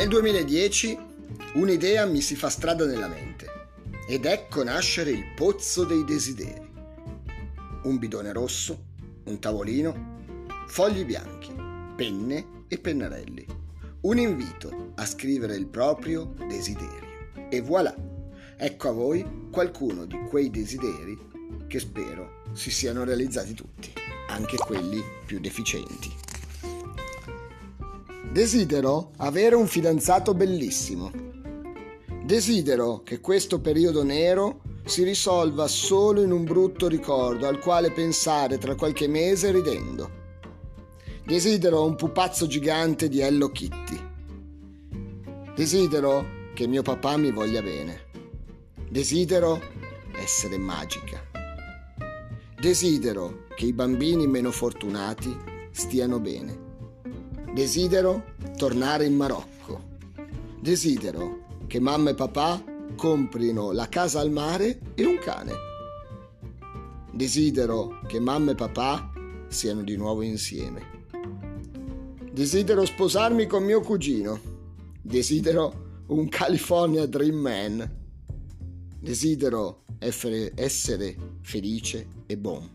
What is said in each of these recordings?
Nel 2010 un'idea mi si fa strada nella mente ed ecco nascere il pozzo dei desideri. Un bidone rosso, un tavolino, fogli bianchi, penne e pennarelli. Un invito a scrivere il proprio desiderio. E voilà, ecco a voi qualcuno di quei desideri che spero si siano realizzati tutti, anche quelli più deficienti. Desidero avere un fidanzato bellissimo. Desidero che questo periodo nero si risolva solo in un brutto ricordo al quale pensare tra qualche mese ridendo. Desidero un pupazzo gigante di Hello Kitty. Desidero che mio papà mi voglia bene. Desidero essere magica. Desidero che i bambini meno fortunati stiano bene. Desidero tornare in Marocco. Desidero che mamma e papà comprino la casa al mare e un cane. Desidero che mamma e papà siano di nuovo insieme. Desidero sposarmi con mio cugino. Desidero un California Dream Man. Desidero essere felice e buon.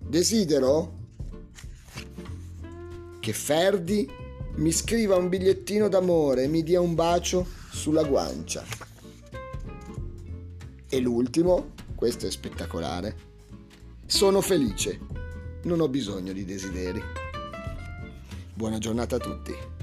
Desidero che Ferdi mi scriva un bigliettino d'amore e mi dia un bacio sulla guancia. E l'ultimo, questo è spettacolare, sono felice, non ho bisogno di desideri. Buona giornata a tutti.